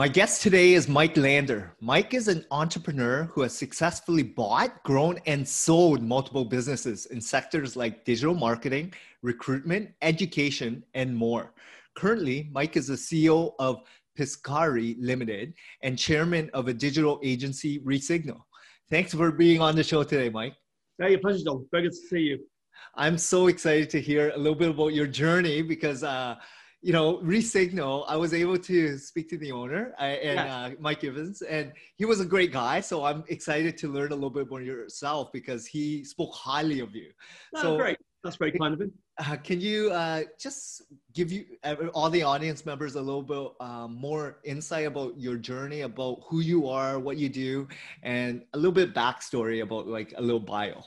My guest today is Mike Lander. Mike is an entrepreneur who has successfully bought, grown, and sold multiple businesses in sectors like digital marketing, recruitment, education, and more. Currently, Mike is the CEO of Piscari Limited and chairman of a digital agency, Re:signal. Thanks for being on the show today, Mike. Hey, pleasure, John. Very good to see you. I'm so excited to hear a little bit about your journey because uh, you know, Re:signal, I was able to speak to the owner uh, and uh, Mike Evans, and he was a great guy. So I'm excited to learn a little bit more yourself because he spoke highly of you. Oh, so great. That's very kind of him. Uh, can you uh, just give you all the audience members a little bit um, more insight about your journey, about who you are, what you do, and a little bit backstory about like a little bio?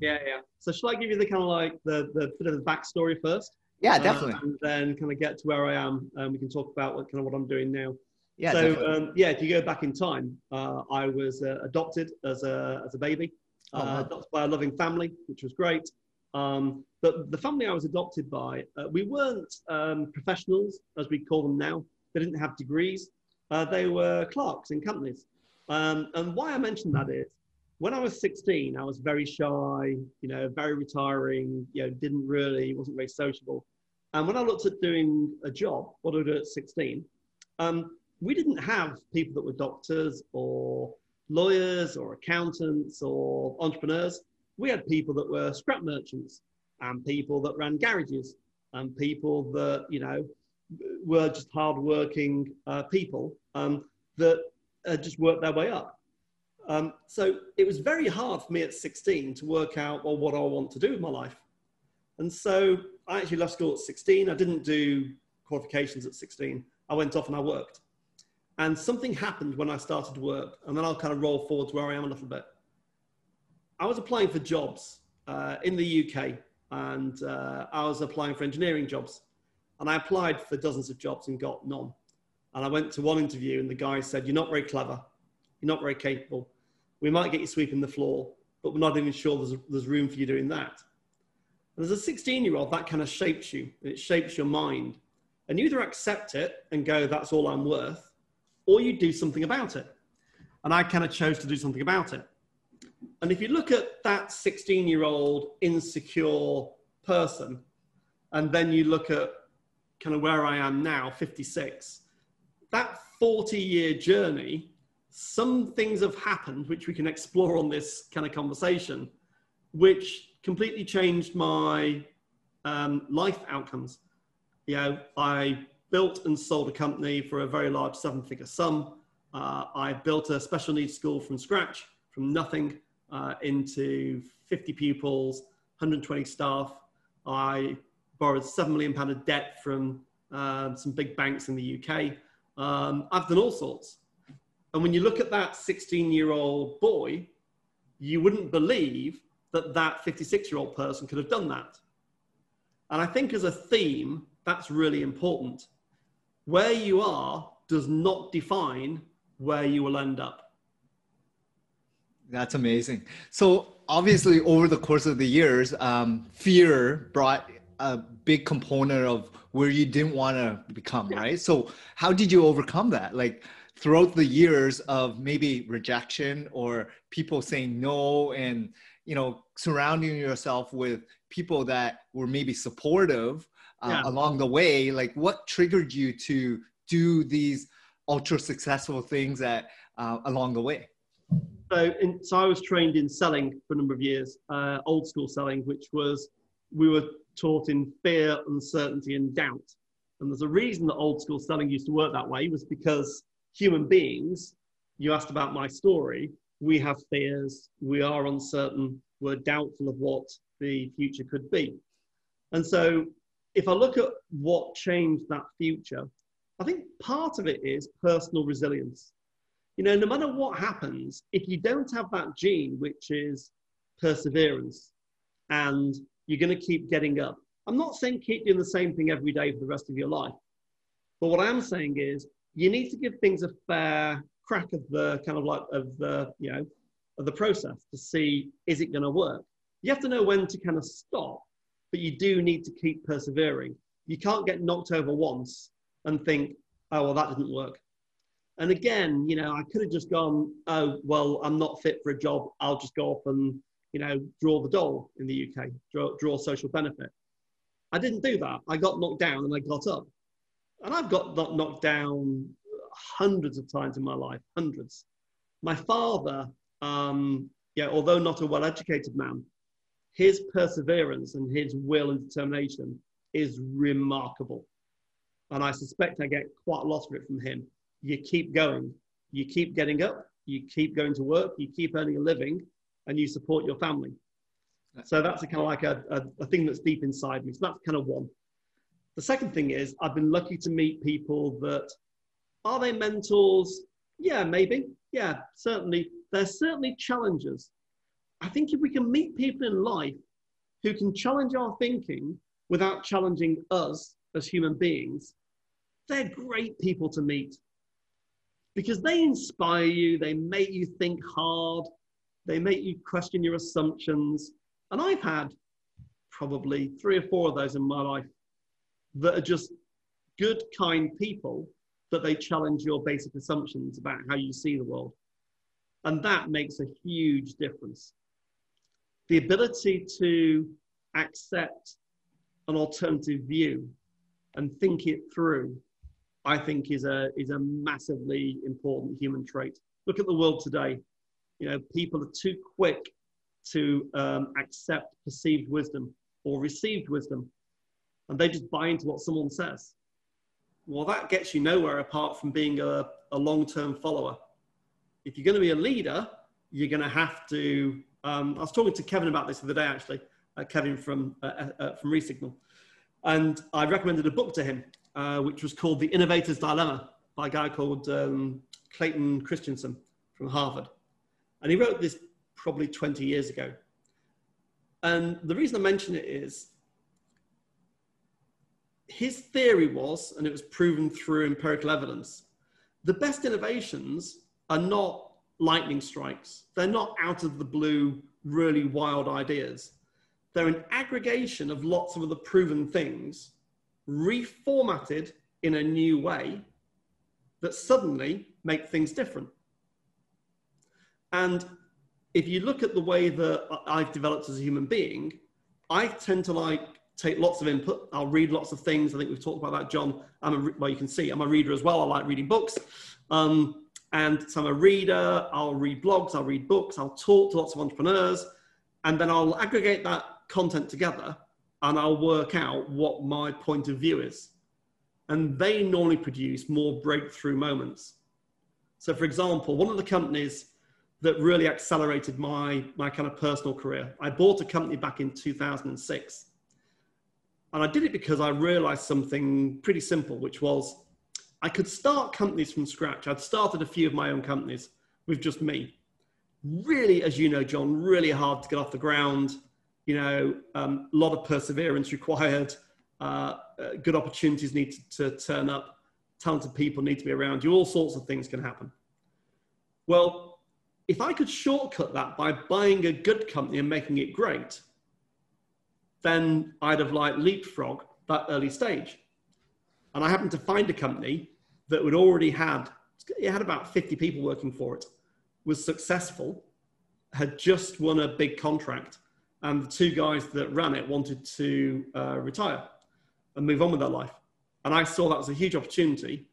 Yeah, yeah. So should I give you the kind of like the the bit of the backstory first? Yeah, uh, definitely. and then kind of get to where I am, and we can talk about what kind of what I'm doing now. Yeah. So um, yeah, if you go back in time, uh, I was uh, adopted as a as a baby, oh, wow. adopted by a loving family, which was great. Um, but the family I was adopted by, uh, we weren't um, professionals as we call them now. They didn't have degrees. Uh, they were clerks in companies. Um, and why I mention that is when I was 16, I was very shy, you know, very retiring, you know, didn't really, wasn't very sociable. And when I looked at doing a job, what I did at 16, um, we didn't have people that were doctors or lawyers or accountants or entrepreneurs. We had people that were scrap merchants and people that ran garages and people that, you know, were just hardworking uh, people um, that uh, just worked their way up. Um, so it was very hard for me at 16 to work out, well, what I want to do with my life. And so I actually left school at 16. I didn't do qualifications at 16. I went off and I worked. And something happened when I started work. And then I'll kind of roll forward to where I am a little bit. I was applying for jobs uh, in the UK and uh, I was applying for engineering jobs. And I applied for dozens of jobs and got none. And I went to one interview and the guy said, You're not very clever. You're not very capable. We might get you sweeping the floor, but we're not even sure there's, there's room for you doing that. And as a 16 year old, that kind of shapes you, it shapes your mind. And you either accept it and go, that's all I'm worth, or you do something about it. And I kind of chose to do something about it. And if you look at that 16 year old insecure person, and then you look at kind of where I am now, 56, that 40 year journey, some things have happened which we can explore on this kind of conversation, which completely changed my um, life outcomes. You know, I built and sold a company for a very large seven figure sum. Uh, I built a special needs school from scratch, from nothing uh, into 50 pupils, 120 staff. I borrowed £7 million of debt from uh, some big banks in the UK. Um, I've done all sorts. And when you look at that 16 year old boy, you wouldn't believe that that 56 year old person could have done that. And I think as a theme, that's really important. Where you are does not define where you will end up. That's amazing. So, obviously, over the course of the years, um, fear brought a big component of where you didn't want to become, yeah. right? So, how did you overcome that? Like, throughout the years of maybe rejection or people saying no and you know surrounding yourself with people that were maybe supportive uh, yeah. along the way like what triggered you to do these ultra successful things that uh, along the way so, in, so i was trained in selling for a number of years uh, old school selling which was we were taught in fear uncertainty and doubt and there's a reason that old school selling used to work that way was because human beings you asked about my story we have fears, we are uncertain, we're doubtful of what the future could be. And so, if I look at what changed that future, I think part of it is personal resilience. you know, no matter what happens, if you don't have that gene, which is perseverance, and you're going to keep getting up. I'm not saying keep doing the same thing every day for the rest of your life. But what I am saying is you need to give things a fair crack of the kind of like of the, you know, of the process to see is it going to work. You have to know when to kind of stop, but you do need to keep persevering. You can't get knocked over once and think, oh, well, that didn't work. And again, you know, I could have just gone, oh, well, I'm not fit for a job. I'll just go off and, you know, draw the dole in the UK, draw, draw social benefit. I didn't do that. I got knocked down and I got up. And I've got knocked down hundreds of times in my life, hundreds. My father, um, yeah, although not a well educated man, his perseverance and his will and determination is remarkable. And I suspect I get quite a lot of it from him. You keep going, you keep getting up, you keep going to work, you keep earning a living, and you support your family. So that's a kind of like a, a, a thing that's deep inside me. So that's kind of one. The second thing is I've been lucky to meet people that are they mentors? Yeah, maybe. Yeah, certainly. They're certainly challengers. I think if we can meet people in life who can challenge our thinking without challenging us as human beings, they're great people to meet because they inspire you, they make you think hard, they make you question your assumptions. And I've had probably three or four of those in my life that are just good, kind people that they challenge your basic assumptions about how you see the world. And that makes a huge difference. The ability to accept an alternative view and think it through, I think is a, is a massively important human trait. Look at the world today. You know, people are too quick to um, accept perceived wisdom or received wisdom, and they just buy into what someone says. Well, that gets you nowhere apart from being a, a long term follower. If you're going to be a leader, you're going to have to. Um, I was talking to Kevin about this the other day, actually, uh, Kevin from, uh, uh, uh from Re:signal. And I recommended a book to him, uh, which was called The Innovator's Dilemma by a guy called um, Clayton Christensen from Harvard. And he wrote this probably 20 years ago. And the reason I mention it is his theory was, and it was proven through empirical evidence, the best innovations are not lightning strikes. They're not out of the blue, really wild ideas. They're an aggregation of lots of other proven things, reformatted in a new way that suddenly make things different. And if you look at the way that I've developed as a human being, I tend to like take lots of input. I'll read lots of things. I think we've talked about that, John. I'm a, well, you can see I'm a reader as well. I like reading books. Um, and so I'm a reader. I'll read blogs. I'll read books. I'll talk to lots of entrepreneurs. And then I'll aggregate that content together and I'll work out what my point of view is. And they normally produce more breakthrough moments. So, for example, one of the companies that really accelerated my, my kind of personal career, I bought a company back in 2006. And I did it because I realized something pretty simple, which was I could start companies from scratch. I'd started a few of my own companies with just me. Really, as you know, John, really hard to get off the ground you know, um, a lot of perseverance required. Uh, uh, good opportunities need to, to turn up. Talented people need to be around you. All sorts of things can happen. Well, if I could shortcut that by buying a good company and making it great, then I'd have like leapfrog that early stage. And I happened to find a company that would already had, it had about 50 people working for it, was successful, had just won a big contract, and the two guys that ran it wanted to uh, retire and move on with their life. And I saw that as a huge opportunity,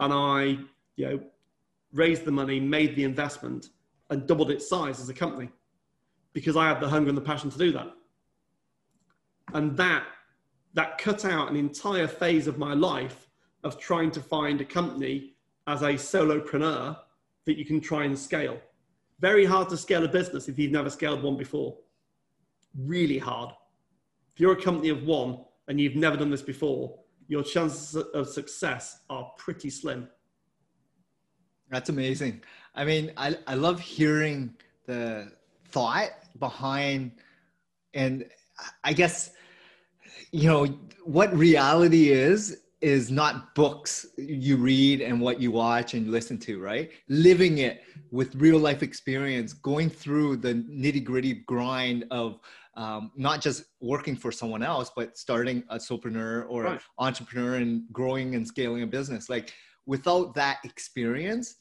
and I, you know, raised the money, made the investment, and doubled its size as a company because I had the hunger and the passion to do that. And that that cut out an entire phase of my life of trying to find a company as a solopreneur that you can try and scale. Very hard to scale a business if you've never scaled one before really hard. If you're a company of one and you've never done this before, your chances of success are pretty slim. That's amazing. I mean, I, I love hearing the thought behind, and I guess, you know, what reality is, is not books you read and what you watch and listen to, right? Living it with real life experience, going through the nitty gritty grind of um, not just working for someone else, but starting a solopreneur or right. entrepreneur and growing and scaling a business. Like without that experience,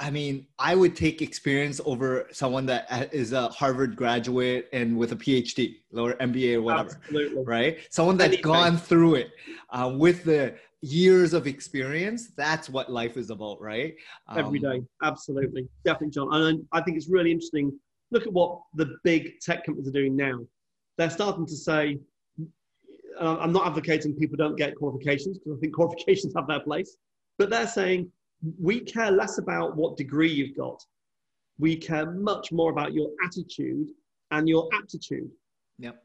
I mean, I would take experience over someone that is a Harvard graduate and with a PhD or MBA or whatever, Absolutely. right? Someone that's Anything. gone through it uh, with the years of experience. That's what life is about, right? Um, Every day, absolutely, definitely, John. And I think it's really interesting. Look at what the big tech companies are doing now. They're starting to say, uh, I'm not advocating people don't get qualifications because I think qualifications have their place, but they're saying we care less about what degree you've got. We care much more about your attitude and your aptitude. Yep.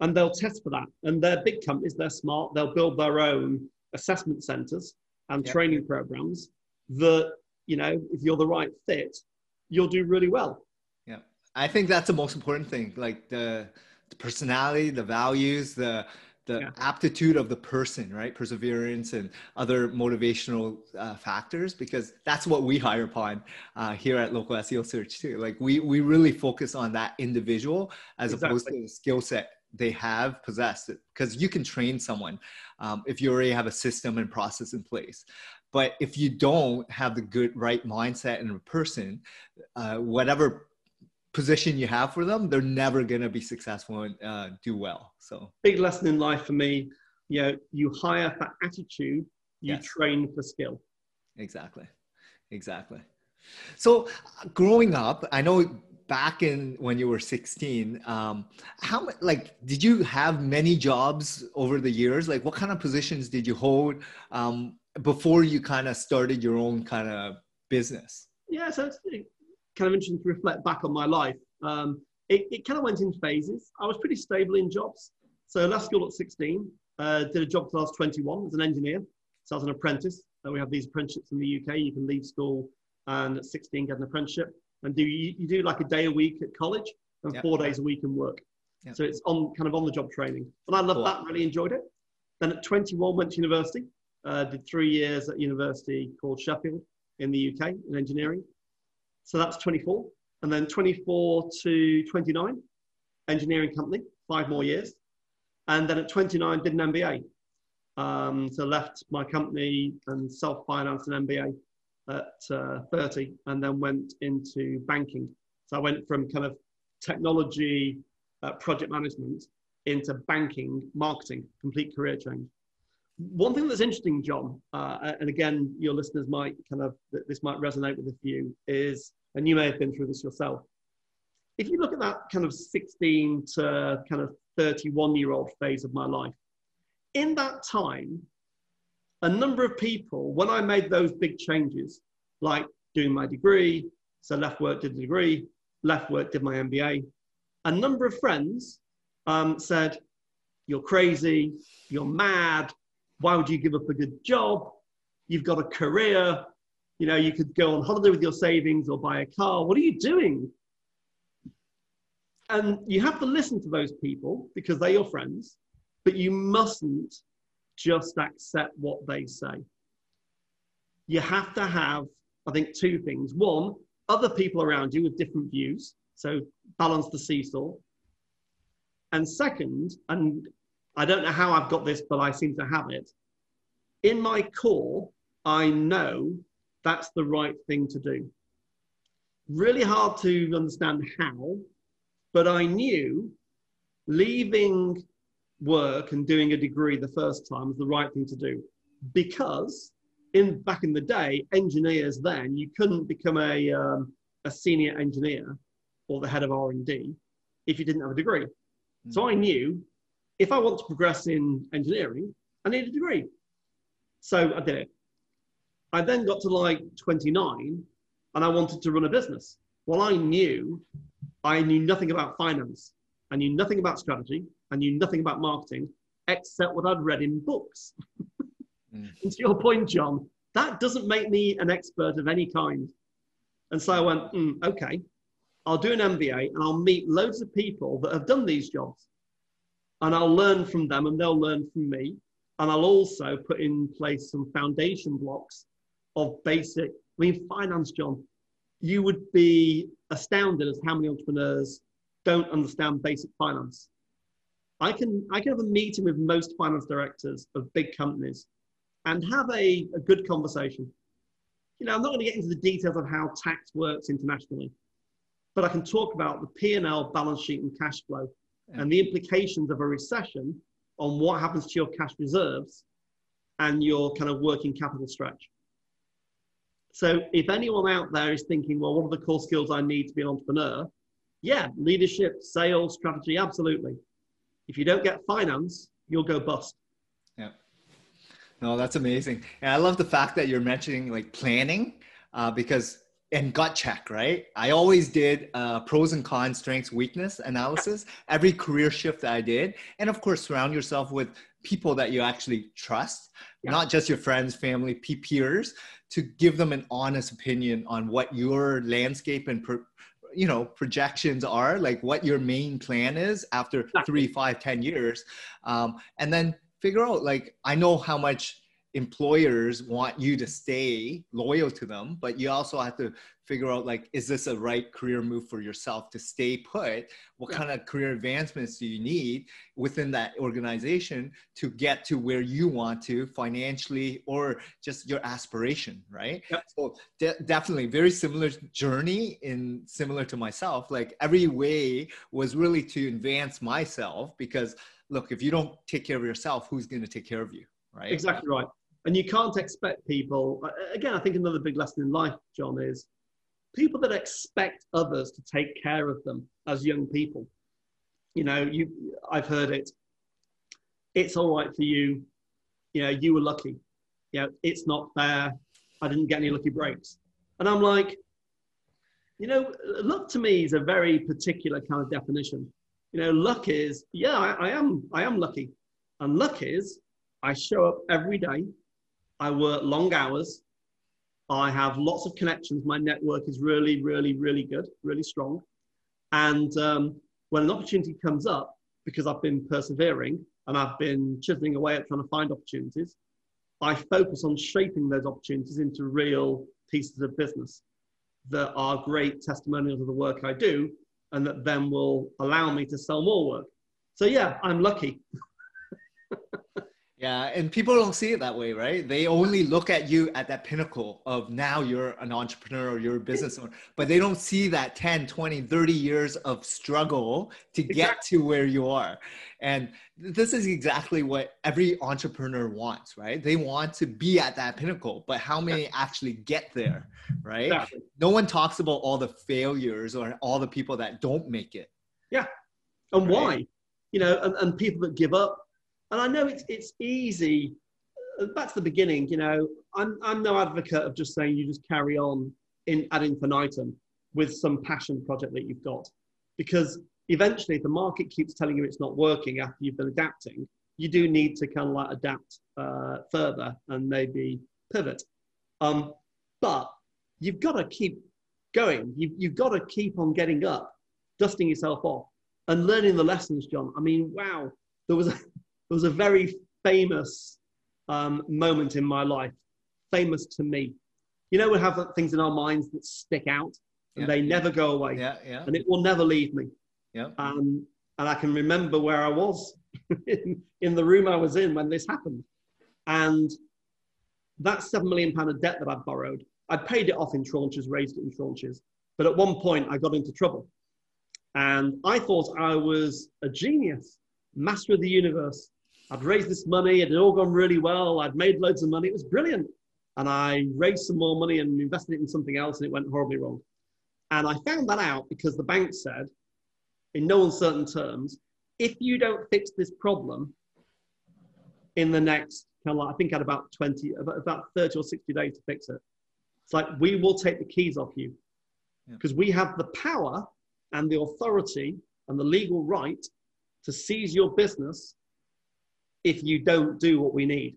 And they'll test for that. And they're big companies, they're smart, they'll build their own assessment centers and yep. training programs that, you know, if you're the right fit, you'll do really well. Yeah. I think that's the most important thing. Like the, the personality, the values, the the yeah. aptitude of the person, right? Perseverance and other motivational uh, factors, because that's what we hire upon uh, here at Local SEO Search too. Like we we really focus on that individual as exactly. opposed to the skill set they have possessed. Because you can train someone um, if you already have a system and process in place. But if you don't have the good right mindset in a person, uh, whatever position you have for them, they're never going to be successful and uh, do well. So, big lesson in life for me. You know, you hire for attitude, you yes. train for skill. Exactly, exactly. So, growing up, I know back in when you were 16 um, how like did you have many jobs over the years like what kind of positions did you hold um, before you kind of started your own kind of business yeah so it's kind of interesting to reflect back on my life. Um, it, it kind of went in phases. I was pretty stable in jobs. So left school at 16, uh, did a job till I was 21 as an engineer. So I was an apprentice. Uh, we have these apprenticeships in the UK. You can leave school and at 16 get an apprenticeship and do you, you do like a day a week at college and yep. four days a week in work. Yep. So it's on kind of on the job training. And I loved cool. that, really enjoyed it. Then at 21 went to university, uh, did three years at university called Sheffield in the UK in engineering. So that's 24. And then 24 to 29, engineering company, five more years. And then at 29, did an MBA. Um, so left my company and self-financed an MBA at uh, 30 and then went into banking. So I went from kind of technology, uh, project management into banking, marketing, complete career change. One thing that's interesting, John, uh, and again, your listeners might kind of, this might resonate with a few, is, and you may have been through this yourself. If you look at that kind of 16 to kind of 31 year old phase of my life, in that time, a number of people, when I made those big changes, like doing my degree, so left work, did the degree, left work, did my MBA, a number of friends um, said, You're crazy, you're mad, why would you give up a good job? You've got a career. You know, you could go on holiday with your savings or buy a car. What are you doing? And you have to listen to those people because they're your friends, but you mustn't just accept what they say. You have to have, I think, two things. One, other people around you with different views. So balance the seesaw. And second, and I don't know how I've got this, but I seem to have it. In my core, I know that's the right thing to do. Really hard to understand how, but I knew leaving work and doing a degree the first time was the right thing to do because in back in the day engineers then you couldn't become a, um, a senior engineer or the head of r&d if you didn't have a degree mm. so i knew if I want to progress in engineering, I need a degree. So I did it. I then got to like 29 and I wanted to run a business. Well, I knew I knew nothing about finance. I knew nothing about strategy. I knew nothing about marketing except what I'd read in books. mm. And to your point, John, That doesn't make me an expert of any kind. And so I went, mm, okay, I'll do an MBA and I'll meet loads of people that have done these jobs. And I'll learn from them and they'll learn from me. And I'll also put in place some foundation blocks of basic, I mean, finance, John. You would be astounded as how many entrepreneurs don't understand basic finance. I can, I can have a meeting with most finance directors of big companies and have a, a good conversation. You know, I'm not going to get into the details of how tax works internationally, but I can talk about the P&L, balance sheet, and cash flow. And the implications of a recession on what happens to your cash reserves and your kind of working capital stretch. So, if anyone out there is thinking, well, what are the core skills I need to be an entrepreneur? Yeah, leadership, sales, strategy, absolutely. If you don't get finance, you'll go bust. Yeah. No, that's amazing. And I love the fact that you're mentioning like planning uh, because and gut check, right? I always did uh, pros and cons, strengths, weakness analysis every career shift that I did. And of course, surround yourself with people that you actually trust, yeah. not just your friends, family, peers, to give them an honest opinion on what your landscape and per, you know projections are like what your main plan is after three five ten years um, and then figure out like i know how much employers want you to stay loyal to them but you also have to figure out like is this a right career move for yourself to stay put? What yeah. kind of career advancements do you need within that organization to get to where you want to financially or just your aspiration right? Yeah. so de- definitely very similar journey in similar to myself. Like every way was really to advance myself because look if you don't take care of yourself who's going to take care of you right? Exactly right and you can't expect people, uh, uh, again, I think another big lesson in life, John, is people that expect others to take care of them as young people. You know, you, I've heard it. It's all right for you. You know, you were lucky. You know, it's not fair. I didn't get any lucky breaks. And I'm like, you know, luck to me is a very particular kind of definition. You know, luck is, yeah, I, I am, I am lucky. And luck is, I show up every day I work long hours. I have lots of connections. My network is really, really, really good, really strong. And um, when an opportunity comes up, because I've been persevering and I've been chiseling away at trying to find opportunities, I focus on shaping those opportunities into real pieces of business that are great testimonials of the work I do and that then will allow me to sell more work. So, yeah, I'm lucky. Yeah, and people don't see it that way, right? They only look at you at that pinnacle of now you're an entrepreneur or you're a business owner, but they don't see that 10, 20, 30 years of struggle to get to where you are. And this is exactly what every entrepreneur wants, right? They want to be at that pinnacle, but how many actually get there, right? Exactly. No one talks about all the failures or all the people that don't make it. Yeah. And right? why? You know, and, and people that give up and I know it's, it's easy. Uh, back to the beginning, you know, I'm, I'm no advocate of just saying you just carry on in ad infinitum with some passion project that you've got. Because eventually, if the market keeps telling you it's not working after you've been adapting, you do need to kind of like adapt uh, further and maybe pivot. Um, but you've got to keep going. You've, you've got to keep on getting up, dusting yourself off, and learning the lessons, John. I mean, wow, there was a, there was a very famous um, moment in my life, famous to me. You know, we have things in our minds that stick out and yeah. they never go away. Yeah, yeah. And it will never leave me. Yeah. Um, and I can remember where I was in, in the room I was in when this happened. And that seven million pound of debt that I'd borrowed, I'd paid it off in tranches, raised it in tranches. But at one point, I got into trouble. And I thought I was a genius, master of the universe. I'd raised this money, it had all gone really well, I'd made loads of money, it was brilliant. And I raised some more money and invested it in something else, and it went horribly wrong. And I found that out because the bank said, in no uncertain terms, if you don't fix this problem in the next, kind of like, I think I had about 20, about, about 30 or 60 days to fix it. It's like, we will take the keys off you because yeah. we have the power and the authority and the legal right to seize your business if you don't do what we need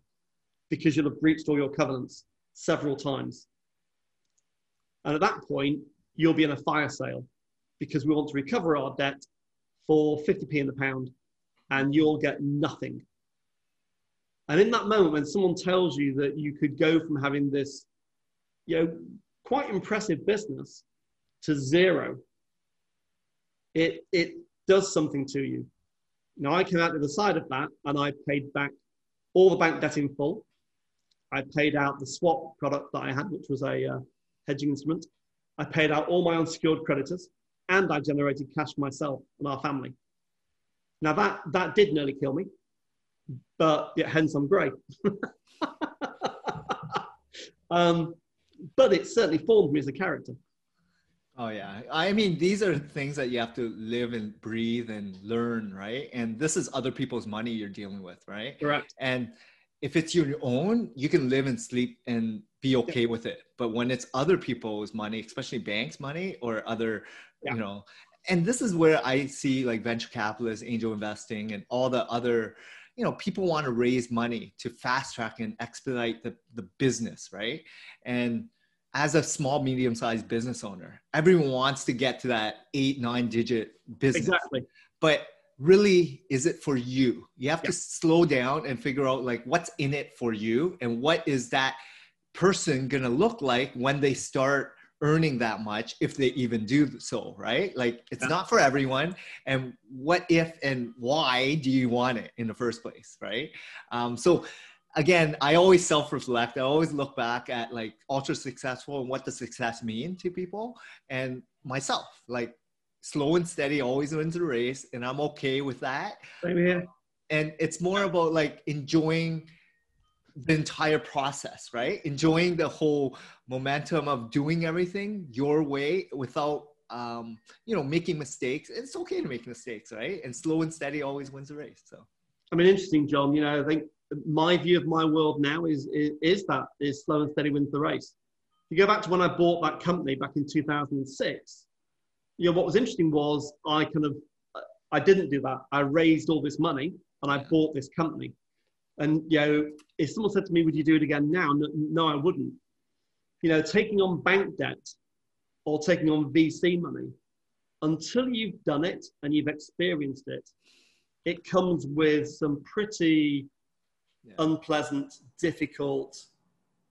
because you'll have breached all your covenants. several times. And at that point, you'll be in a fire sale because we want to recover our debt for 50p in the pound and you'll get nothing. And in that moment, when someone tells you that you could go from having this, you know, quite impressive business to zero, it, it does something to you. Now, I came out the other side of that and I paid back all the bank debt in full. I paid out the swap product that I had, which was a uh, hedging instrument. I paid out all my unsecured creditors and I generated cash for myself and our family. Now, that, that did nearly kill me, but yeah, hence I'm great. um, but it certainly formed me as a character. Oh yeah. I mean, these are things that you have to live and breathe and learn, right? And this is other people's money you're dealing with, right? Correct. And if it's your own, you can live and sleep and be okay yeah. with it. But when it's other people's money, especially banks' money or other, yeah. you know, and this is where I see like venture capitalists, angel investing, and all the other, you know, people want to raise money to fast track and expedite the, the business, right? And as a small, medium sized business owner, everyone wants to get to that eight, nine digit business. Exactly. But really, is it for you? You have yeah. to slow down and figure out like what's in it for you and what is that person going to look like when they start earning that much if they even do so right like it's yeah. not for everyone and what if and why do you want it in the first place right um, so again, I always self-reflect. I always look back at like ultra successful and what does success mean to people and myself. Like slow and steady always wins the race, and I'm okay with that. Same here. And it's more about like enjoying the entire process, right? Enjoying the whole momentum of doing everything your way without um, you know, making mistakes. It's okay to make mistakes, right? And slow and steady always wins the race. So I mean, interesting, John. You know, I think my view of my world now is, is, is that is slow and steady wins the race. If you go back to when I bought that company back in 2006, you know, what was interesting was I kind of, I didn't do that. I raised all this money and I bought this company. And, you know, if someone said to me, would you do it again now? No, no, I wouldn't. You know, taking on bank debt or taking on VC money, until you've done it and you've experienced it, it comes with some pretty yeah. unpleasant, difficult,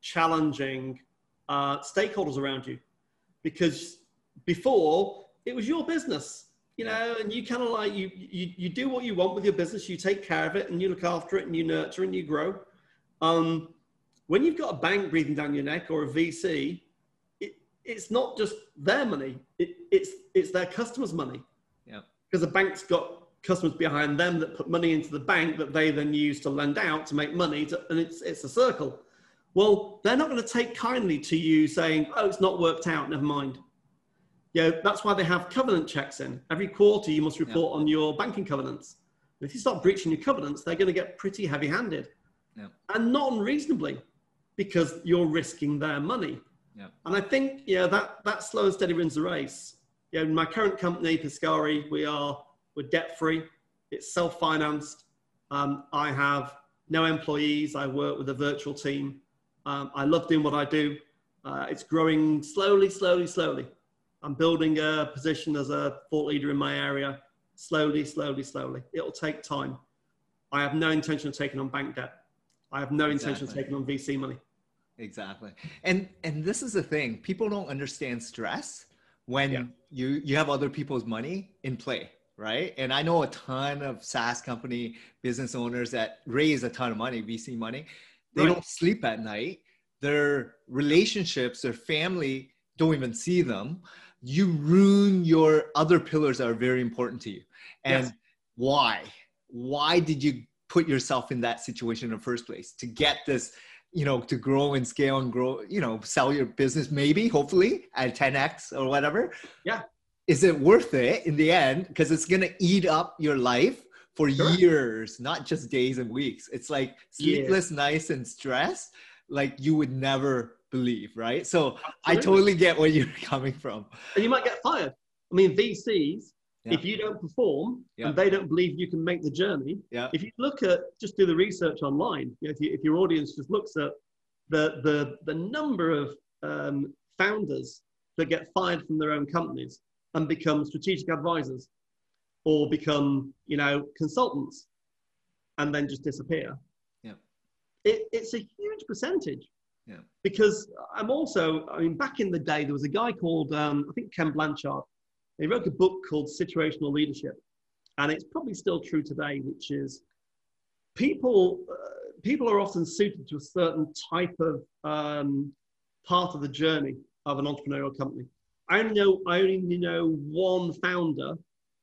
challenging uh, stakeholders around you. Because before, it was your business, you know, and you kind of like, you, you, you do what you want with your business, you take care of it and you look after it and you nurture and you grow. Um, when you've got a bank breathing down your neck or a VC, it, it's not just their money, it, it's, it's their customers' money. Yeah. Because the bank's got customers behind them that put money into the bank that they then use to lend out to make money to, and it's, it's a circle. Well they're not going to take kindly to you saying oh it's not worked out never mind. Yeah that's why they have covenant checks in. Every quarter you must report yeah. on your banking covenants. If you start breaching your covenants they're going to get pretty heavy handed yeah. and not unreasonably because you're risking their money. Yeah. and i think yeah that that slow and steady wins the race. Yeah in my current company piscari we are we're debt free. It's self financed. Um, I have no employees. I work with a virtual team. Um, I love doing what I do. Uh, it's growing slowly, slowly, slowly. I'm building a position as a thought leader in my area. Slowly, slowly, slowly. It'll take time. I have no intention of taking on bank debt. I have no intention of taking on VC money. Exactly. And and this is the thing. People don't understand stress when yeah. you you have other people's money in play right? And I know a ton of SaaS company business owners that raise a ton of money, VC money. They right. don't sleep at night. Their relationships, their family don't even see them. You ruin your other pillars that are very important to you. And yes. why? Why did you put yourself in that situation in the first place to get this? you know to grow and scale and grow you know sell your business maybe hopefully at 10x or whatever yeah is it worth it in the end? Because it's gonna eat up your life for years, not just days and weeks. It's like sleepless yeah. nights and stress, like you would never believe, right? So Absolutely. I totally get where you're coming from. And you might get fired. I mean, VCs, yeah. if you don't perform yeah. and they don't believe you can make the journey, yeah. if you look at just do the research online, if, you, if your audience just looks at the, the, the number of um, founders that get fired from their own companies and become strategic advisors or become, you know, consultants and then just disappear. Yeah. It, it's a huge percentage. Yeah. Because I'm also, I mean, back in the day, there was a guy called, um, I think Ken Blanchard. He wrote a book called Situational Leadership. And it's probably still true today, which is people, uh, people are often suited to a certain type of um, part of the journey of an entrepreneurial company. I only know, I only know one founder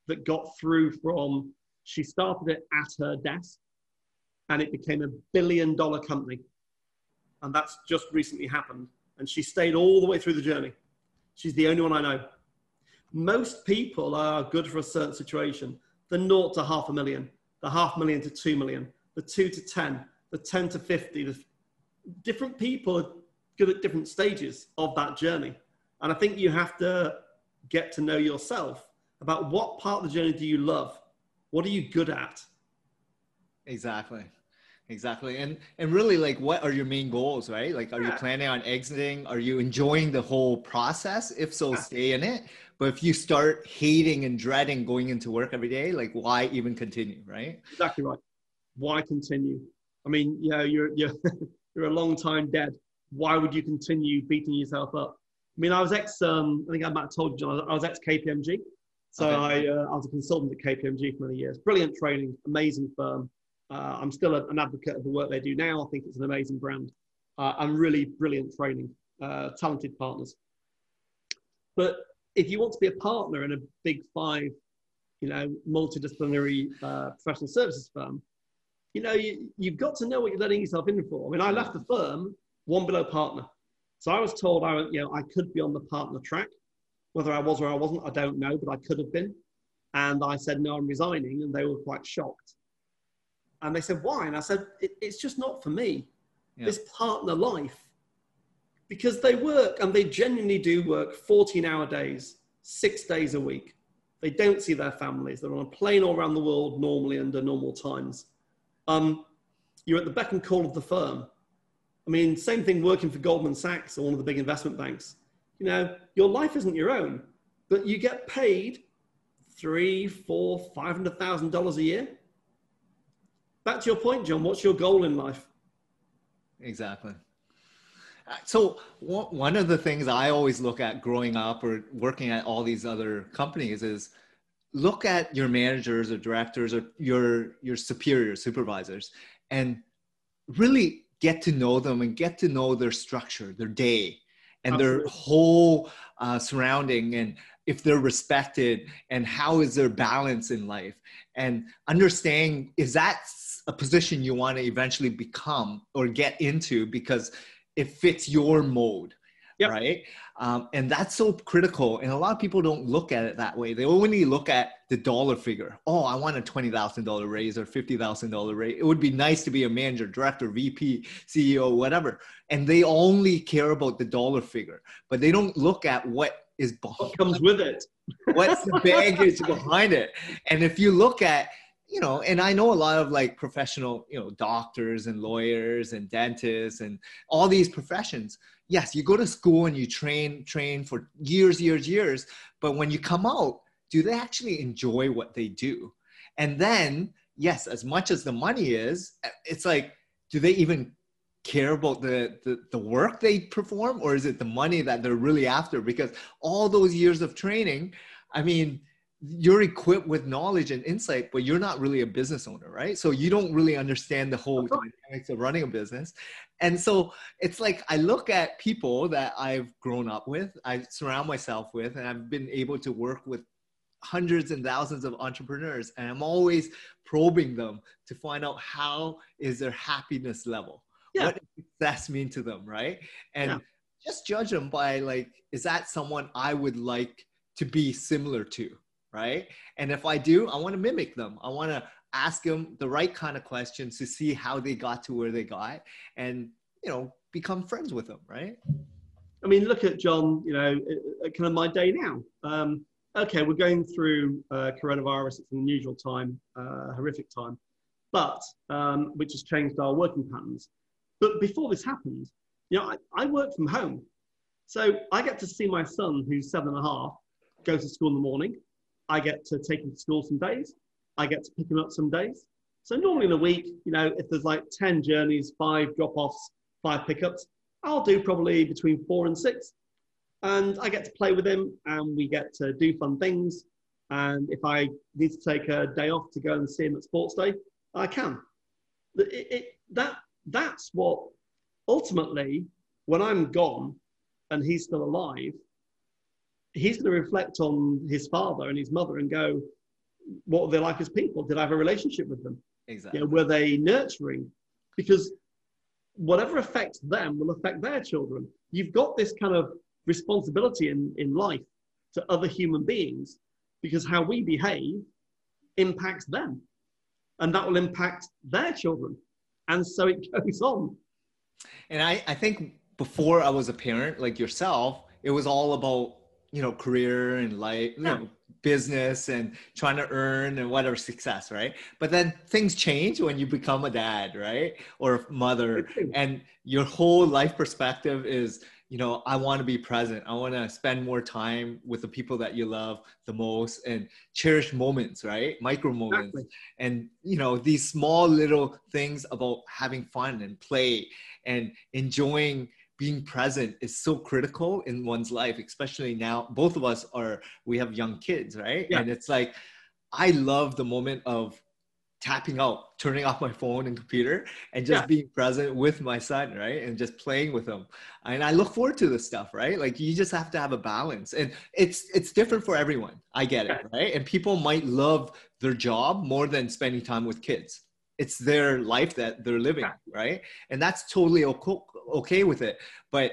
that got through from, she started it at her desk and it became a billion dollar company and that's just recently happened. And she stayed all the way through the journey. She's the only one I know. Most people are good for a certain situation. The naught to half a million, the half million to two million, the two to 10, the 10 to 50. The different people are good at different stages of that journey. And I think you have to get to know yourself about what part of the journey do you love? What are you good at? Exactly. Exactly. And and really like what are your main goals right? Like are you planning on exiting? Are you enjoying the whole process? If so stay in it. But if you start hating and dreading going into work every day like why even continue right? Exactly right. Why continue? I mean you know you're you're you're a long time dead. Why would you continue beating yourself up i mean i was ex um i think i might have told you John, i was ex kpmg so okay. I, uh, I was a consultant at kpmg for many years brilliant training amazing firm uh, I'm still a, an advocate of the work they do now. I think it's an amazing brand uh, and really brilliant training, uh, talented partners. But if you want to be a partner in a big five, you know, multidisciplinary uh, professional services firm, you know, you, you've got to know what you're letting yourself in for. I mean, I left the firm one below partner. So I was told I, you know, I could be on the partner track. Whether I was or I wasn't, I don't know, but I could have been. And I said, no, I'm resigning. And they were quite shocked. And they said, why? And I said, it, it's just not for me. Yeah. This partner life. Because they work and they genuinely do work 14 hour days, six days a week. They don't see their families. They're on a plane all around the world normally under normal times. Um, you're at the beck and call of the firm. I mean, same thing working for Goldman Sachs or one of the big investment banks. You know, your life isn't your own, but you get paid three, four, five hundred thousand dollars a year back to your point, John, what's your goal in life? Exactly. So one of the things I always look at growing up or working at all these other companies is look at your managers or directors or your your superiors, supervisors, and really get to know them and get to know their structure, their day, and Absolutely. their whole uh, surrounding, and if they're respected, and how is their balance in life, and understanding is that a position you want to eventually become or get into because it fits your mode yep. right um, and that's so critical and a lot of people don't look at it that way they only look at the dollar figure oh i want a $20000 raise or $50000 raise it would be nice to be a manager director vp ceo whatever and they only care about the dollar figure but they don't look at what is behind what comes with it what's the baggage behind it and if you look at you know, and I know a lot of like professional, you know, doctors and lawyers and dentists and all these professions. Yes, you go to school and you train, train for years, years, years. But when you come out, do they actually enjoy what they do? And then, yes, as much as the money is, it's like, do they even care about the, the, the work they perform or is it the money that they're really after? Because all those years of training, I mean, you're equipped with knowledge and insight, but you're not really a business owner, right? So you don't really understand the whole dynamics of running a business. And so it's like I look at people that I've grown up with, I surround myself with, and I've been able to work with hundreds and thousands of entrepreneurs, and I'm always probing them to find out how is their happiness level. Yeah. What does success mean to them, right? And yeah. just judge them by like, is that someone I would like to be similar to? right? And if I do, I want to mimic them. I want to ask them the right kind of questions to see how they got to where they got and, you know, become friends with them, right? I mean, look at John, you know, kind of my day now. Um, okay, we're going through uh, coronavirus. It's an unusual time, uh, horrific time, but um, which has changed our working patterns. But before this happened, You know, I, I work from home. So I get to see my son, who's seven and a half, go to school in the morning. I get to take him to school some days. I get to pick him up some days. So normally in a week, you know, if there's like 10 journeys, five drop-offs, five pickups, I'll do probably between four and six. And I get to play with him and we get to do fun things. And if I need to take a day off to go and see him at sports day, I can. It, it, that, that's what ultimately, when I'm gone and he's still alive, he's going to reflect on his father and his mother and go, what were they like as people? Did I have a relationship with them? Exactly. You know, were they nurturing? Because whatever affects them will affect their children. You've got this kind of responsibility in, in life to other human beings because how we behave impacts them and that will impact their children. And so it goes on. And I, I think before I was a parent like yourself, it was all about, you know, career and life, you know, business and trying to earn and whatever success, right? But then things change when you become a dad, right? Or a mother, and your whole life perspective is, you know, I want to be present. I want to spend more time with the people that you love the most and cherish moments, right? Micro moments. Exactly. And, you know, these small little things about having fun and play and enjoying being present is so critical in one's life, especially now. Both of us are, we have young kids, right? Yeah. And it's like, I love the moment of tapping out, turning off my phone and computer, and just yeah. being present with my son, right? And just playing with him. And I look forward to this stuff, right? Like you just have to have a balance, and it's it's different for everyone. I get it, right? And people might love their job more than spending time with kids it's their life that they're living right and that's totally okay with it but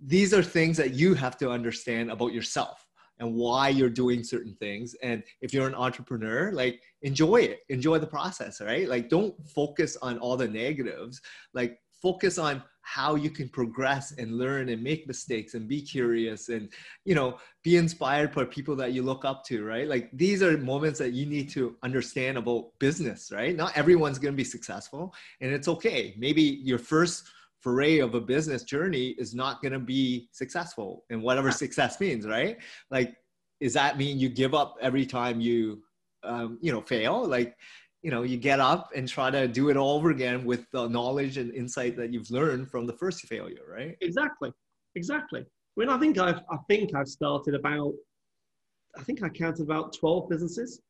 these are things that you have to understand about yourself and why you're doing certain things. And if you're an entrepreneur like enjoy it. Enjoy the process right? Like don't focus on all the negatives. Like focus on how you can progress and learn and make mistakes and be curious and you know be inspired by people that you look up to right? Like these are moments that you need to understand about business right? Not everyone's going to be successful and it's okay. Maybe your first foray of a business journey is not going to be successful and whatever success means right? Like does that mean you give up every time you um, you know fail? Like you know you get up and try to do it all over again with the knowledge and insight that you've learned from the first failure right? Exactly. Exactly. I mean, I think I've I think I've started about I think I counted about 12 businesses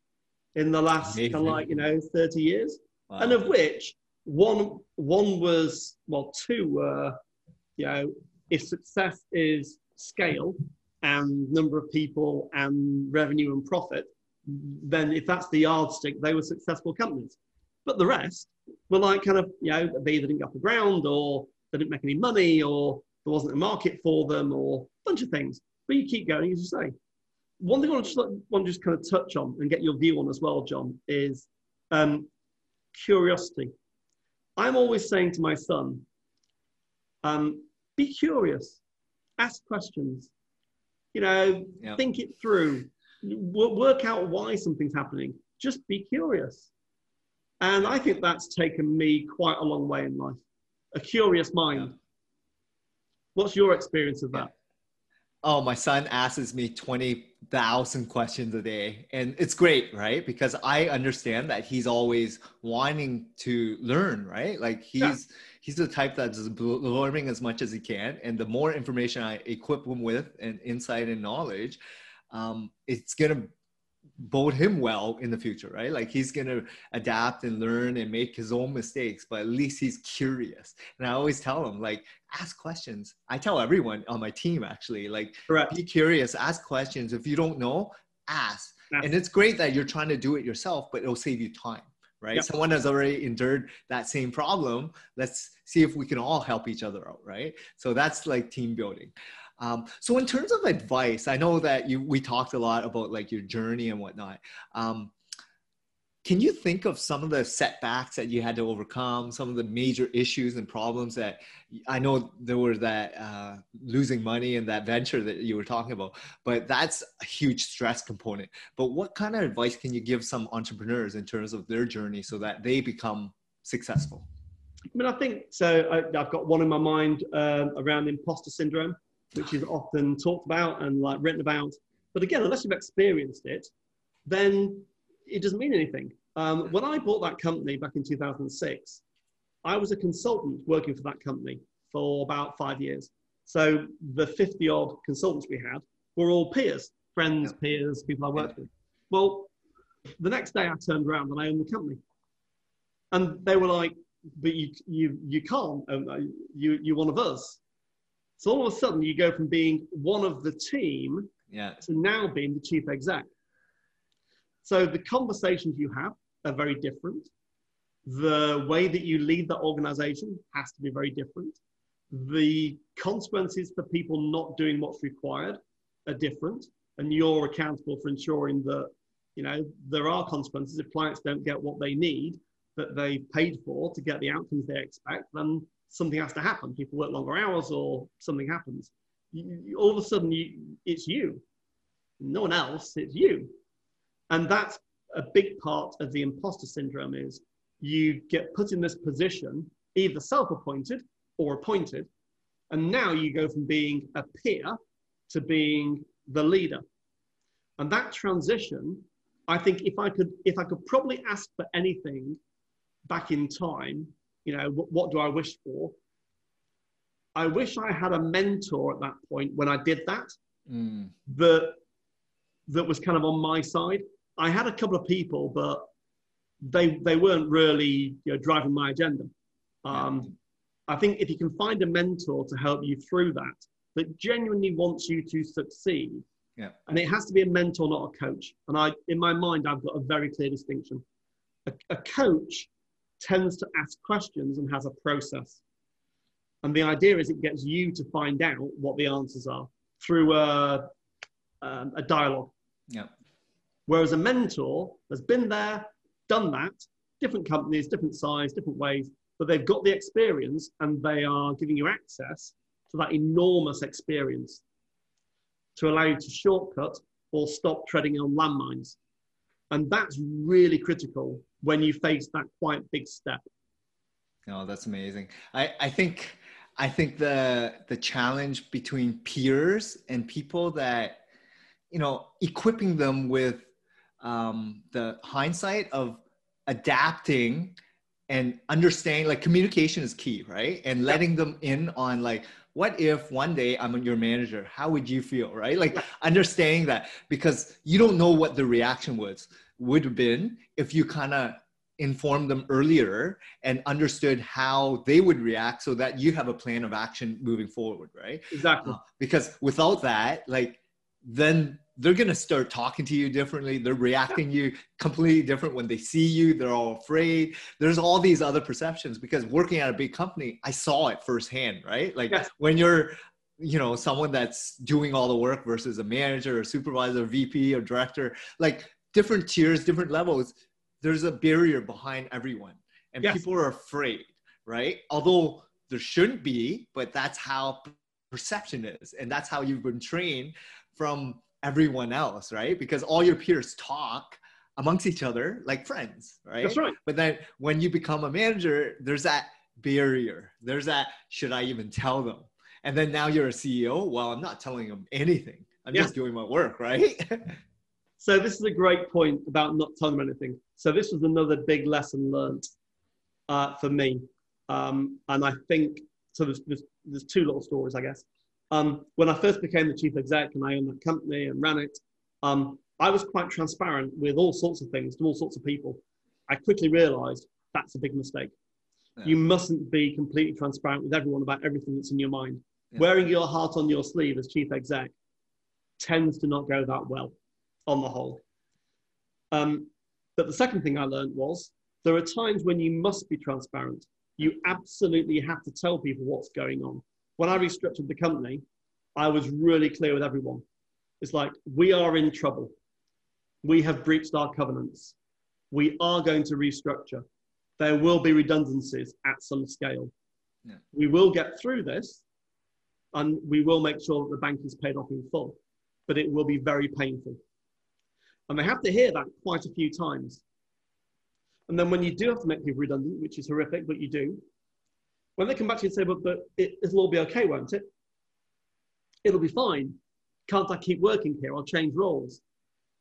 in the last kind of like you know 30 years. Wow. and of which one one was well two were you know if success is scale and number of people and revenue and profit then if that's the yardstick, they were successful companies. But the rest were like kind of, you know, they either didn't get off the ground or they didn't make any money or there wasn't a market for them or a bunch of things. But you keep going, as you say. One thing I want to just, want to just kind of touch on and get your view on as well, John, is um, curiosity. I'm always saying to my son, um, be curious, ask questions, you know, yep. think it through, work out why something's happening. Just be curious. And I think that's taken me quite a long way in life. A curious mind. What's your experience of that? Oh, my son asks me 20,000 questions a day. And it's great, right? Because I understand that he's always wanting to learn, right? Like he's yeah. he's the type that's learning as much as he can. And the more information I equip him with and insight and knowledge, um, it's gonna bode him well in the future, right? Like he's gonna adapt and learn and make his own mistakes, but at least he's curious. And I always tell him, like, ask questions. I tell everyone on my team actually, like, Correct. be curious, ask questions. If you don't know, ask. And it's great that you're trying to do it yourself, but it'll save you time. Right. Yep. Someone has already endured that same problem. Let's see if we can all help each other out. Right. So that's like team building. Um, so in terms of advice, I know that you we talked a lot about like your journey and whatnot. Um, can you think of some of the setbacks that you had to overcome, some of the major issues and problems that I know there were that uh, losing money and that venture that you were talking about, but that's a huge stress component. But what kind of advice can you give some entrepreneurs in terms of their journey so that they become successful? I mean, I think so. I, have got one in my mind um, around imposter syndrome, which is often talked about and like written about. But again, unless you've experienced it, then it doesn't mean anything. Um, when I bought that company back in 2006, I was a consultant working for that company for about five years. So the 50 odd consultants we had were all peers, friends, yeah. peers, people I worked yeah. with. Well, the next day I turned around and I owned the company. And they were like, but you, you, you can't, own, you, you're one of us. So all of a sudden you go from being one of the team yeah. to now being the chief exec. So the conversations you have are very different. The way that you lead the organization has to be very different. The consequences for people not doing what's required are different. And you're accountable for ensuring that, you know, there are consequences if clients don't get what they need that they paid for to get the outcomes they expect, then something has to happen. People work longer hours or something happens. You, all of a sudden, you, it's you. No one else, it's you. And that's a big part of the imposter syndrome is you get put in this position, either self-appointed or appointed, and now you go from being a peer to being the leader. And that transition, I think if I could, if I could probably ask for anything back in time, you know, what, what do I wish for? I wish I had a mentor at that point when I did that, mm. that, that was kind of on my side I had a couple of people, but they they weren't really you know, driving my agenda. Um, yeah. I think if you can find a mentor to help you through that, that genuinely wants you to succeed, yeah. and it has to be a mentor, not a coach. And I, in my mind, I've got a very clear distinction. A, a coach tends to ask questions and has a process, and the idea is it gets you to find out what the answers are through a, um, a dialogue. Yeah. Whereas a mentor has been there, done that, different companies, different size, different ways, but they've got the experience and they are giving you access to that enormous experience to allow you to shortcut or stop treading on landmines. And that's really critical when you face that quite big step. Oh, that's amazing. I, I think I think the the challenge between peers and people that you know equipping them with um, the hindsight of adapting and understanding like communication is key right and letting them in on like what if one day i'm your manager? How would you feel right? Like understanding that because you don't know what the reaction was would have been if you kind of informed them earlier and understood how they would react so that you have a plan of action moving forward right? Exactly. Uh, because without that like then they're going to start talking to you differently. They're reacting you completely different. When they see you they're all afraid. There's all these other perceptions because working at a big company i saw it firsthand right? Like yes. when you're you know someone that's doing all the work versus a manager or supervisor or vp or director like different tiers different levels there's a barrier behind everyone. And yes. people are afraid right? Although there shouldn't be but that's how perception is. And that's how you've been trained from everyone else, right? Because all your peers talk amongst each other like friends, right? That's right. But then when you become a manager, there's that barrier. There's that, should I even tell them? And then now you're a CEO. Well, I'm not telling them anything. I'm yeah. just doing my work, right? so this is a great point about not telling them anything. So this was another big lesson learned uh, for me. Um, and I think, so there's, there's, there's two little stories, I guess. Um, when I first became the chief exec and I owned that company and ran it, um, I was quite transparent with all sorts of things to all sorts of people. I quickly realized that's a big mistake. Yeah. You mustn't be completely transparent with everyone about everything that's in your mind. Yeah. Wearing your heart on your sleeve as chief exec tends to not go that well on the whole. Um, but the second thing I learned was there are times when you must be transparent. You absolutely have to tell people what's going on when I restructured the company, I was really clear with everyone. It's like, we are in trouble. We have breached our covenants. We are going to restructure. There will be redundancies at some scale. Yeah. We will get through this and we will make sure that the bank is paid off in full, but it will be very painful. And they have to hear that quite a few times. And then when you do have to make people redundant, which is horrific, but you do, when they come back to you and say, but, but it, it'll all be okay, won't it? It'll be fine. Can't I keep working here? I'll change roles.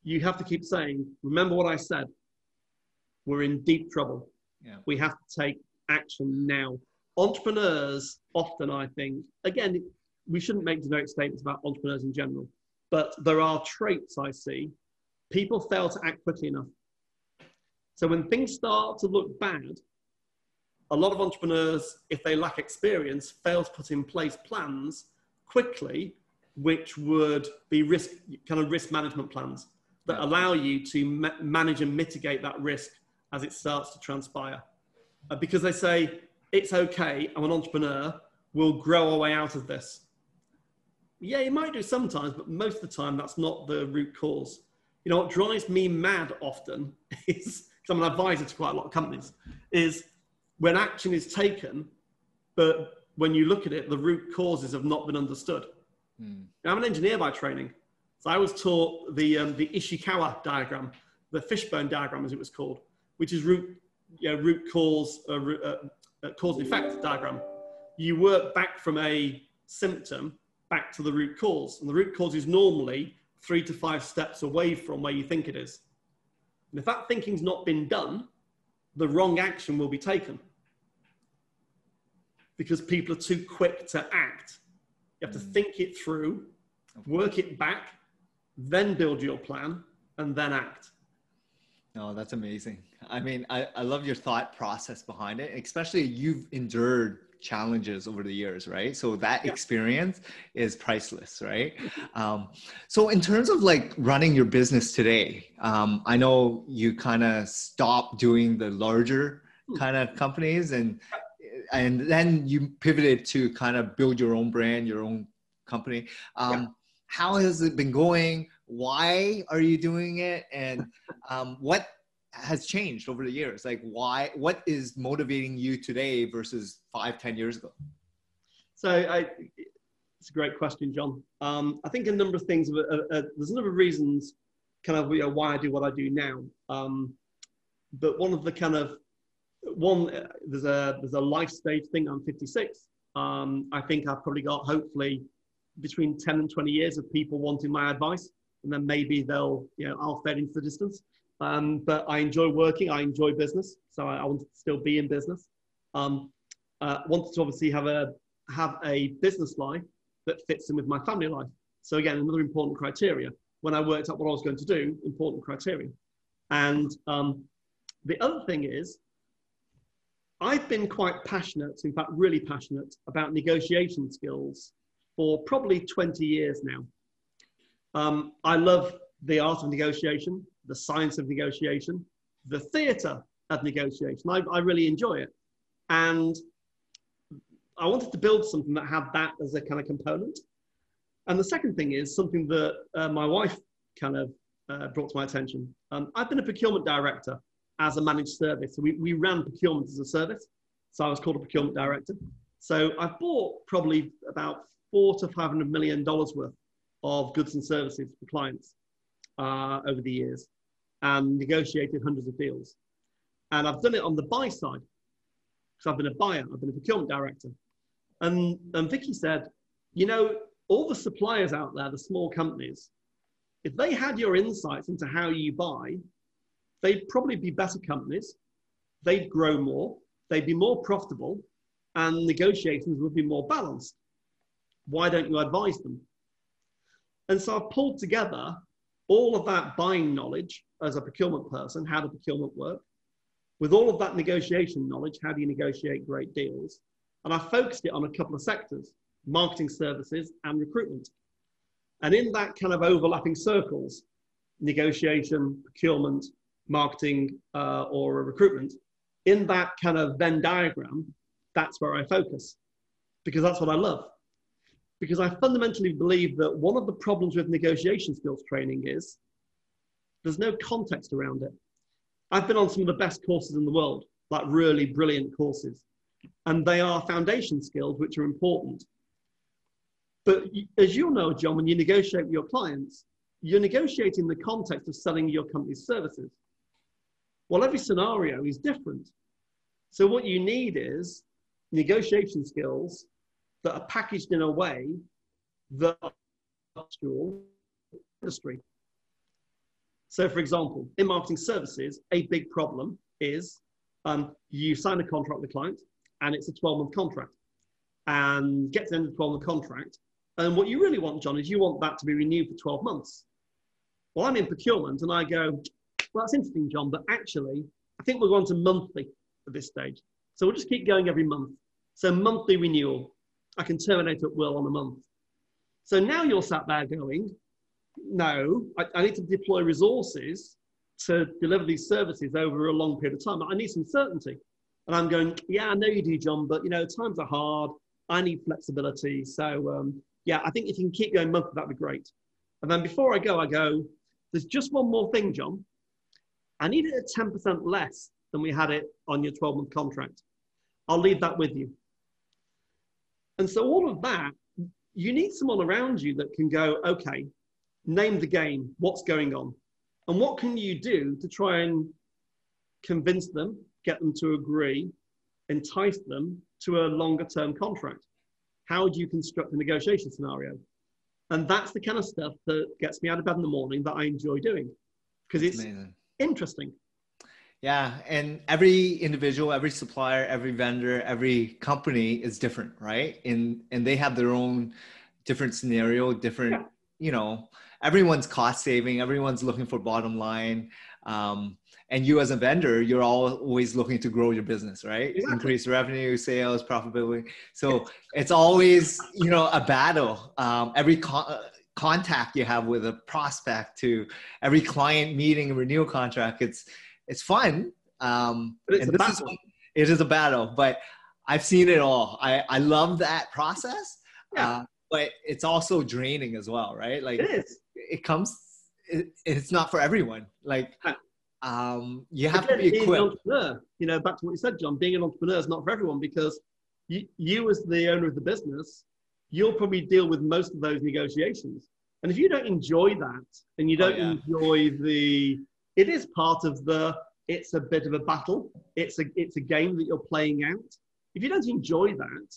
You have to keep saying, remember what I said. We're in deep trouble. Yeah. We have to take action now. Entrepreneurs often, I think, again, we shouldn't make generic statements about entrepreneurs in general, but there are traits I see. People fail to act quickly enough. So when things start to look bad, a lot of entrepreneurs, if they lack experience, fail to put in place plans quickly, which would be risk kind of risk management plans that allow you to ma- manage and mitigate that risk as it starts to transpire. Uh, because they say it's okay, I'm an entrepreneur, we'll grow our way out of this. Yeah, you might do sometimes, but most of the time that's not the root cause. You know what drives me mad often is because I'm an advisor to quite a lot of companies, is when action is taken, but when you look at it, the root causes have not been understood. Mm. I'm an engineer by training. So I was taught the, um, the Ishikawa diagram, the fishbone diagram as it was called, which is root, you know, root cause, uh, uh, uh, cause and effect diagram. You work back from a symptom back to the root cause. And the root cause is normally three to five steps away from where you think it is. And if that thinking's not been done, the wrong action will be taken because people are too quick to act. You have to mm. think it through, work it back, then build your plan, and then act. No, that's amazing. I mean, I, I love your thought process behind it, especially you've endured challenges over the years, right? So that yeah. experience is priceless, right? Um, so in terms of like running your business today, um, I know you kind of stopped doing the larger hmm. kind of companies and and then you pivoted to kind of build your own brand, your own company. Um, yeah. How has it been going? Why are you doing it? And um, what has changed over the years? Like, why? What is motivating you today versus five, ten years ago? So, I, it's a great question, John. Um, I think a number of things. Uh, uh, there's a number of reasons, kind of, you know, why I do what I do now. Um, but one of the kind of one, uh, there's a there's a life stage thing. I'm 56. Um, I think I've probably got hopefully between 10 and 20 years of people wanting my advice, and then maybe they'll, you know, I'll fade into the distance. Um, but I enjoy working. I enjoy business, so I, I want to still be in business. Um, uh, wanted to obviously have a have a business life that fits in with my family life. So again, another important criteria. When I worked out what I was going to do, important criteria. And um, the other thing is, I've been quite passionate, in fact, really passionate about negotiation skills for probably 20 years now. Um, I love the art of negotiation, the science of negotiation, the theatre of negotiation. I, I really enjoy it. And I wanted to build something that had that as a kind of component. And the second thing is something that uh, my wife kind of uh, brought to my attention. Um, I've been a procurement director as a managed service. So we, we ran procurement as a service. So I was called a procurement director. So I've bought probably about four to five hundred million dollars worth of goods and services for clients uh, over the years and negotiated hundreds of deals. And I've done it on the buy side because I've been a buyer, I've been a procurement director. And, and Vicky said, you know, all the suppliers out there, the small companies, if they had your insights into how you buy, they'd probably be better companies, they'd grow more, they'd be more profitable, and negotiations would be more balanced. Why don't you advise them? And so I've pulled together all of that buying knowledge as a procurement person, how does procurement work? With all of that negotiation knowledge, how do you negotiate great deals? And I focused it on a couple of sectors marketing services and recruitment. And in that kind of overlapping circles, negotiation, procurement, marketing uh, or recruitment, in that kind of Venn diagram, that's where I focus because that's what I love. Because I fundamentally believe that one of the problems with negotiation skills training is there's no context around it. I've been on some of the best courses in the world, like really brilliant courses, and they are foundation skills which are important. But as you know, John, when you negotiate with your clients, you're negotiating the context of selling your company's services. Well, every scenario is different. So what you need is negotiation skills that are packaged in a way that industrial industry. So, for example, in marketing services, a big problem is um, you sign a contract with a client and it's a 12 month contract and get to the end of the 12 month contract. And what you really want, John, is you want that to be renewed for 12 months. Well, I'm in procurement and I go, well, that's interesting, John, but actually, I think we're going to monthly at this stage. So we'll just keep going every month. So monthly renewal. I can terminate at will on a month. So now you're sat there going, no, I, I need to deploy resources to deliver these services over a long period of time. I need some certainty. And I'm going, yeah, I know you do, John, but you know, times are hard. I need flexibility. So um, yeah, I think if you can keep going monthly, that'd be great. And then before I go, I go, there's just one more thing, John. I need it at 10% less than we had it on your 12 month contract. I'll leave that with you. And so all of that, you need someone around you that can go, okay, name the game, what's going on? And what can you do to try and convince them, get them to agree, entice them to a longer term contract? How do you construct a negotiation scenario? And that's the kind of stuff that gets me out of bed in the morning that I enjoy doing because it's. Interesting. Yeah, and every individual, every supplier, every vendor, every company is different, right? And and they have their own different scenario, different, yeah. you know, everyone's cost saving, everyone's looking for bottom line. Um, and you as a vendor, you're always looking to grow your business, right? Exactly. Increase revenue, sales, profitability. So it's always, you know, a battle. Um, every con- contact you have with a prospect to every client meeting and renewal contract, it's it's fun. Um, but it's a battle. Is, it is a battle, but I've seen it all. I, I love that process. Yeah. Uh, but it's also draining as well, right? Like it is. It comes. It, it's not for everyone. Like um, you have Again, to be equipped. entrepreneur, you know, back to what you said, John. Being an entrepreneur is not for everyone because you, you, as the owner of the business, you'll probably deal with most of those negotiations. And if you don't enjoy that, and you oh, don't oh, yeah. enjoy the, it is part of the. It's a bit of a battle. It's a it's a game that you're playing out. If you don't enjoy that,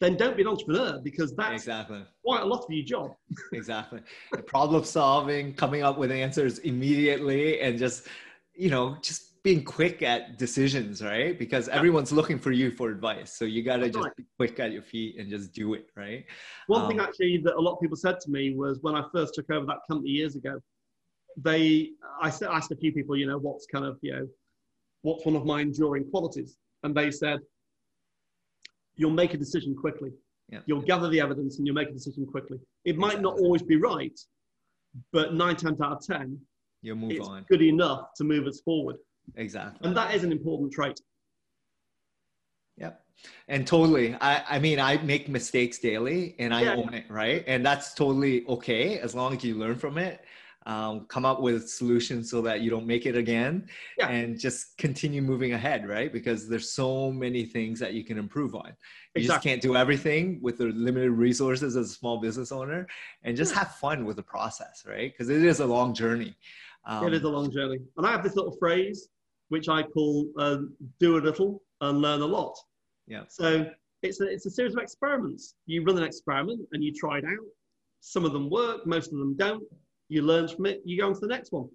then don't be an entrepreneur because that's exactly quite a lot of your job. exactly. problem solving, coming up with answers immediately, and just, you know, just being quick at decisions, right? Because yeah. everyone's looking for you for advice. So you got to just right. be quick at your feet and just do it, right? One um, thing actually that a lot of people said to me was when I first took over that company years ago, they, I asked a few people, you know, what's kind of, you know, what's one of my enduring qualities? And they said, you'll make a decision quickly. Yeah. You'll gather the evidence and you'll make a decision quickly. It might not always be right, but nine times out of 10, you'll move it's on. good enough to move us forward. Exactly. And that is an important trait. Yep. And totally. I, I mean, I make mistakes daily and I yeah. own it, right? And that's totally okay as long as you learn from it um, come up with solutions so that you don't make it again yeah. and just continue moving ahead right because there's so many things that you can improve on you exactly. just can't do everything with the limited resources as a small business owner and just yeah. have fun with the process right because it is a long journey um, it is a long journey and i have this little phrase which i call uh, do a little and learn a lot. Yeah. So it's a, it's a series of experiments. You run an experiment and you try it out. Some of them work most of them don't. You learn from it, you go on to the next one.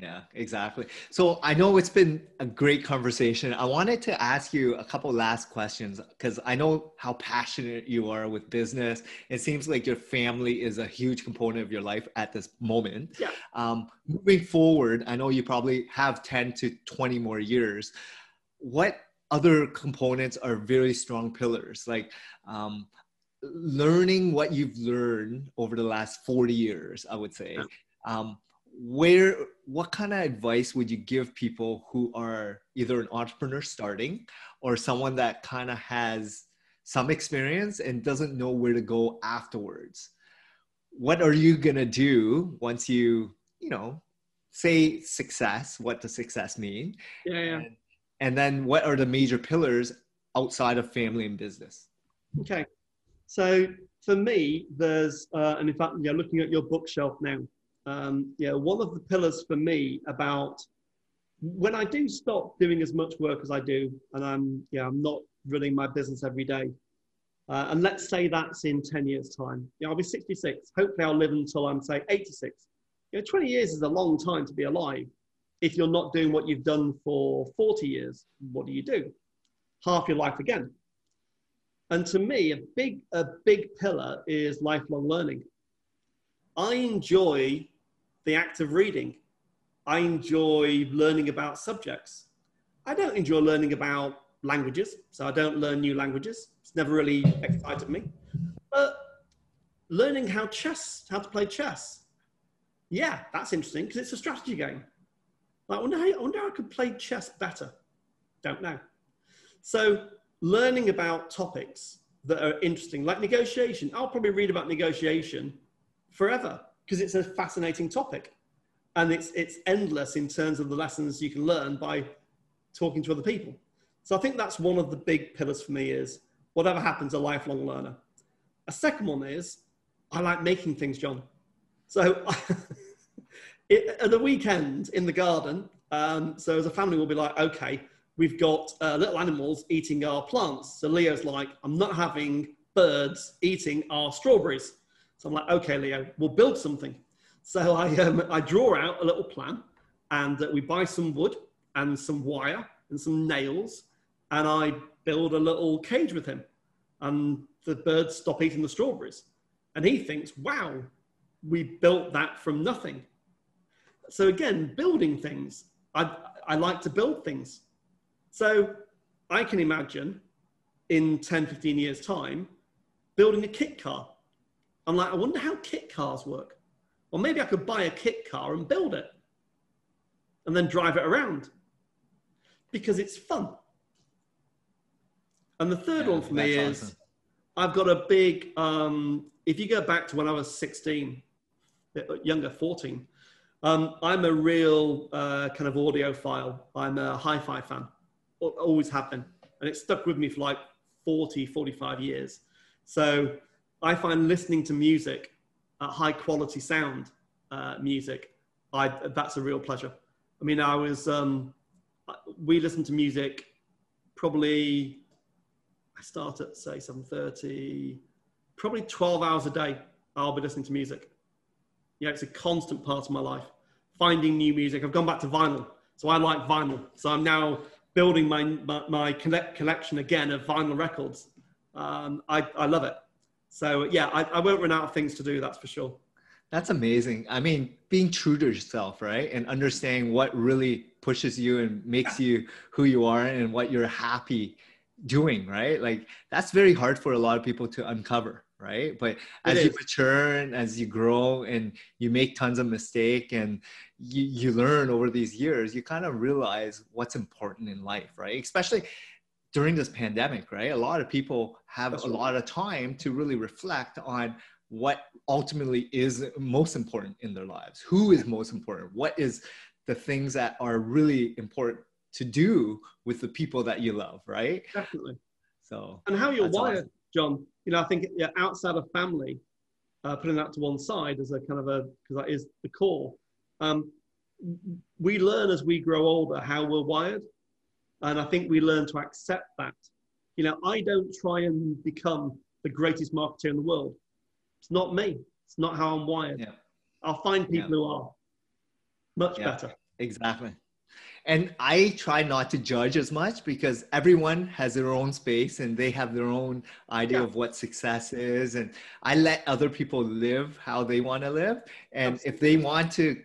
Yeah, exactly. So I know it's been a great conversation. I wanted to ask you a couple last questions because I know how passionate you are with business. It seems like your family is a huge component of your life at this moment. Yeah. Um, moving forward, I know you probably have 10 to 20 more years. What other components are very strong pillars? Like, um, learning what you've learned over the last 40 years, I would say, um, where, what kind of advice would you give people who are either an entrepreneur starting or someone that kind of has some experience and doesn't know where to go afterwards? What are you going to do once you, you know, say success? What does success mean? Yeah, yeah. And, and then what are the major pillars outside of family and business? Okay. So for me, there's, uh, and in fact, you know, looking at your bookshelf now, um, yeah, one of the pillars for me about when I do stop doing as much work as I do, and I'm yeah, I'm not running my business every day, uh, and let's say that's in 10 years' time. Yeah, I'll be 66. Hopefully, I'll live until I'm, say, 86. You know, 20 years is a long time to be alive. If you're not doing what you've done for 40 years, what do you do? Half your life again. And to me, a big, a big pillar is lifelong learning. I enjoy the act of reading. I enjoy learning about subjects. I don't enjoy learning about languages, so I don't learn new languages. It's never really excited me. But learning how chess, how to play chess, yeah, that's interesting because it's a strategy game. I wonder, how, I wonder how I could play chess better. Don't know. So learning about topics that are interesting, like negotiation. I'll probably read about negotiation forever because it's a fascinating topic. And it's, it's endless in terms of the lessons you can learn by talking to other people. So I think that's one of the big pillars for me is whatever happens, a lifelong learner. A second one is I like making things, John. So it, at the weekend in the garden, um, so as a family, we'll be like, okay, we've got uh, little animals eating our plants. So Leo's like, I'm not having birds eating our strawberries. So I'm like, okay, Leo, we'll build something. So I, um, I draw out a little plan and uh, we buy some wood and some wire and some nails and I build a little cage with him. And the birds stop eating the strawberries. And he thinks, wow, we built that from nothing. So again, building things. I, I like to build things. So I can imagine in 10, 15 years' time, building a kit car. I'm like, I wonder how kit cars work. Or maybe I could buy a kit car and build it and then drive it around because it's fun. And the third yeah, one for me is awesome. I've got a big, um, if you go back to when I was 16, younger, 14, um, I'm a real uh, kind of audiophile. I'm a hi fi fan, always have been. And it stuck with me for like 40, 45 years. So I find listening to music, uh, high quality sound uh, music, I, that's a real pleasure. I mean, I was, um, we listen to music probably I start at say 7.30, probably 12 hours a day, I'll be listening to music. Yeah, it's a constant part of my life. Finding new music. I've gone back to vinyl. So I like vinyl. So I'm now building my, my, my collect, collection again of vinyl records. Um, I, I love it. So yeah, I, I won't run out of things to do, that's for sure. That's amazing. I mean, being true to yourself, right? And understanding what really pushes you and makes you who you are and what you're happy doing right like that's very hard for a lot of people to uncover right but as you mature and as you grow and you make tons of mistake and you, you learn over these years you kind of realize what's important in life right especially during this pandemic right a lot of people have that's a right. lot of time to really reflect on what ultimately is most important in their lives who is most important what is the things that are really important to do with the people that you love, right? Definitely. So and how you're wired, awesome. John. You know, I think yeah, outside of family, uh, putting that to one side as a kind of a because that is the core. Um, we learn as we grow older how we're wired, and I think we learn to accept that. You know, I don't try and become the greatest marketer in the world. It's not me. It's not how I'm wired. Yeah. I'll find people yeah. who are much yeah. better. Exactly and i try not to judge as much because everyone has their own space and they have their own idea yeah. of what success is and i let other people live how they want to live and Absolutely. if they want to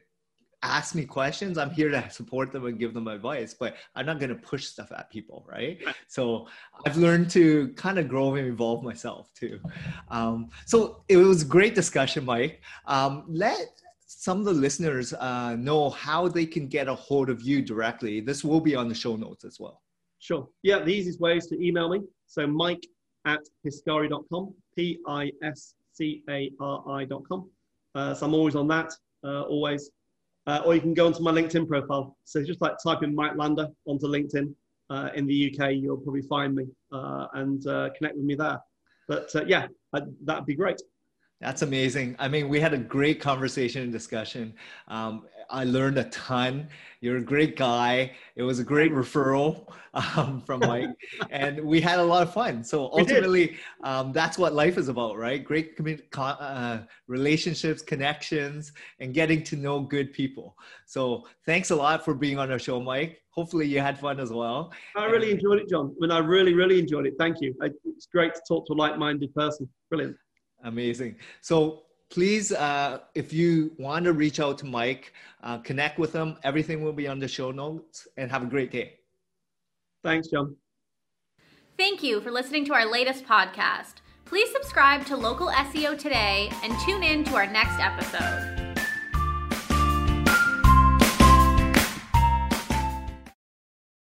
ask me questions i'm here to support them and give them advice but i'm not going to push stuff at people right so i've learned to kind of grow and evolve myself too um, so it was a great discussion mike um, let some of the listeners uh, know how they can get a hold of you directly, this will be on the show notes as well. Sure. Yeah, the easiest way is to email me. So mike at piscari.com, P-I-S-C-A-R-I.com. Uh, so I'm always on that, uh, always. Uh, or you can go onto my LinkedIn profile. So just like type in Mike Lander onto LinkedIn uh, in the UK, you'll probably find me uh, and connect with me there. But yeah, that'd be great. That's amazing. I mean, we had a great conversation and discussion. Um, I learned a ton. You're a great guy. It was a great referral um, from Mike, and we had a lot of fun. So ultimately, um, that's what life is about, right? Great uh, relationships, connections, and getting to know good people. So thanks a lot for being on our show, Mike. Hopefully, you had fun as well. I really and, enjoyed it, John. I mean, I really, really enjoyed it. Thank you. It's great to talk to a like-minded person. Brilliant. Amazing. So please, uh, if you want to reach out to Mike, uh, connect with him. Everything will be on the show notes and have a great day. Thanks, John. Thank you for listening to our latest podcast. Please subscribe to Local SEO today and tune in to our next episode.